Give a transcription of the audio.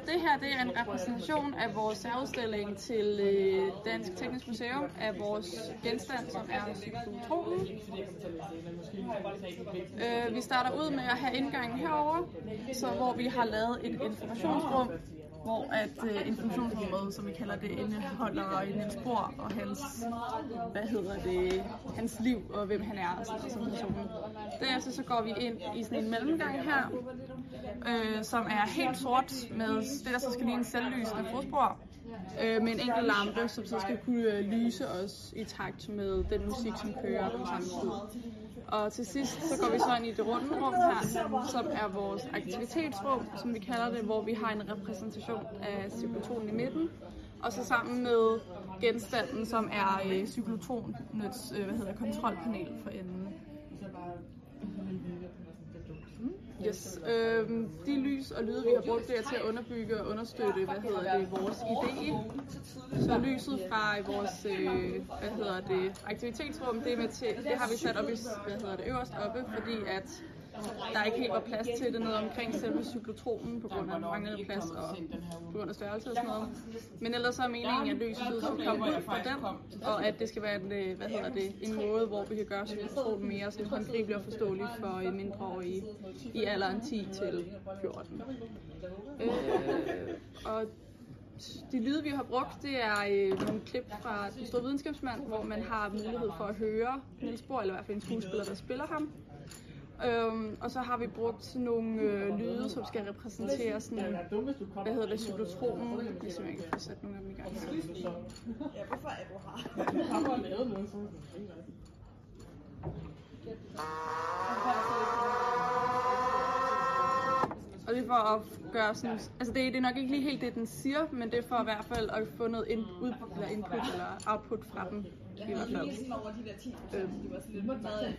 Det her det er en repræsentation af vores særudstilling til øh, Dansk Teknisk Museum af vores genstand, som er cyklotronen. Øh, vi starter ud med at have indgangen herover, så hvor vi har lavet et informationsrum, hvor at øh, informationsrummet, som vi kalder det, indeholder Niels Bohr og hans, hvad hedder det, hans liv og hvem han er og sådan noget som person. Derefter så går vi ind i sådan en mellemgang her, øh, som er helt sort med det, der så skal ligne en selvlysende fodspor, øh, med en enkelt lampe, som så skal kunne øh, lyse os i takt med den musik, som kører på samme tid. Og til sidst så går vi så ind i det runde rum her, som er vores aktivitetsrum, som vi kalder det, hvor vi har en repræsentation af cyklotronen i midten, og så sammen med genstanden, som er øh, cyklotronets øh, hvad hedder, kontrolpanel for enden. Mm-hmm. Yes. Øhm, de lys og lyde, vi har brugt der til at underbygge og understøtte, hvad hedder det, vores idé. Så lyset fra vores, øh, hvad hedder det, aktivitetsrum, det, er med til, det har vi sat op i, hvad hedder det, øverst oppe, fordi at der ikke helt var plads til det nede omkring selve cyklotronen på grund af manglende plads og på grund af størrelse og sådan noget. Men ellers så er meningen, at lyset skal komme ud fra den, og at det skal være en, øh, hvad hedder det, en måde, hvor vi kan gøre cyklotronen mere sådan håndgribelig og forståelig for øh, mindreårige i alderen 10 til 14. Øh, og de lyde, vi har brugt, det er øh, nogle klip fra Den Store Videnskabsmand, hvor man har mulighed for at høre Niels Bohr, eller i hvert fald en skuespiller, der spiller ham. Øhm, og så har vi brugt nogle øh, lyde, som skal repræsentere sådan, hvad hedder det, cyklotronen, hvis jeg ikke får sat nogle af dem i gang. Ja, hvorfor er du her? Har du lavet noget, så Og det er for at gøre sådan, altså det, det er nok ikke lige helt det, den siger, men det er for i hvert fald at få noget in, ud, eller input eller output fra dem. I hvert fald. Lige sådan over de der 10 procent, de var sådan lidt meget af.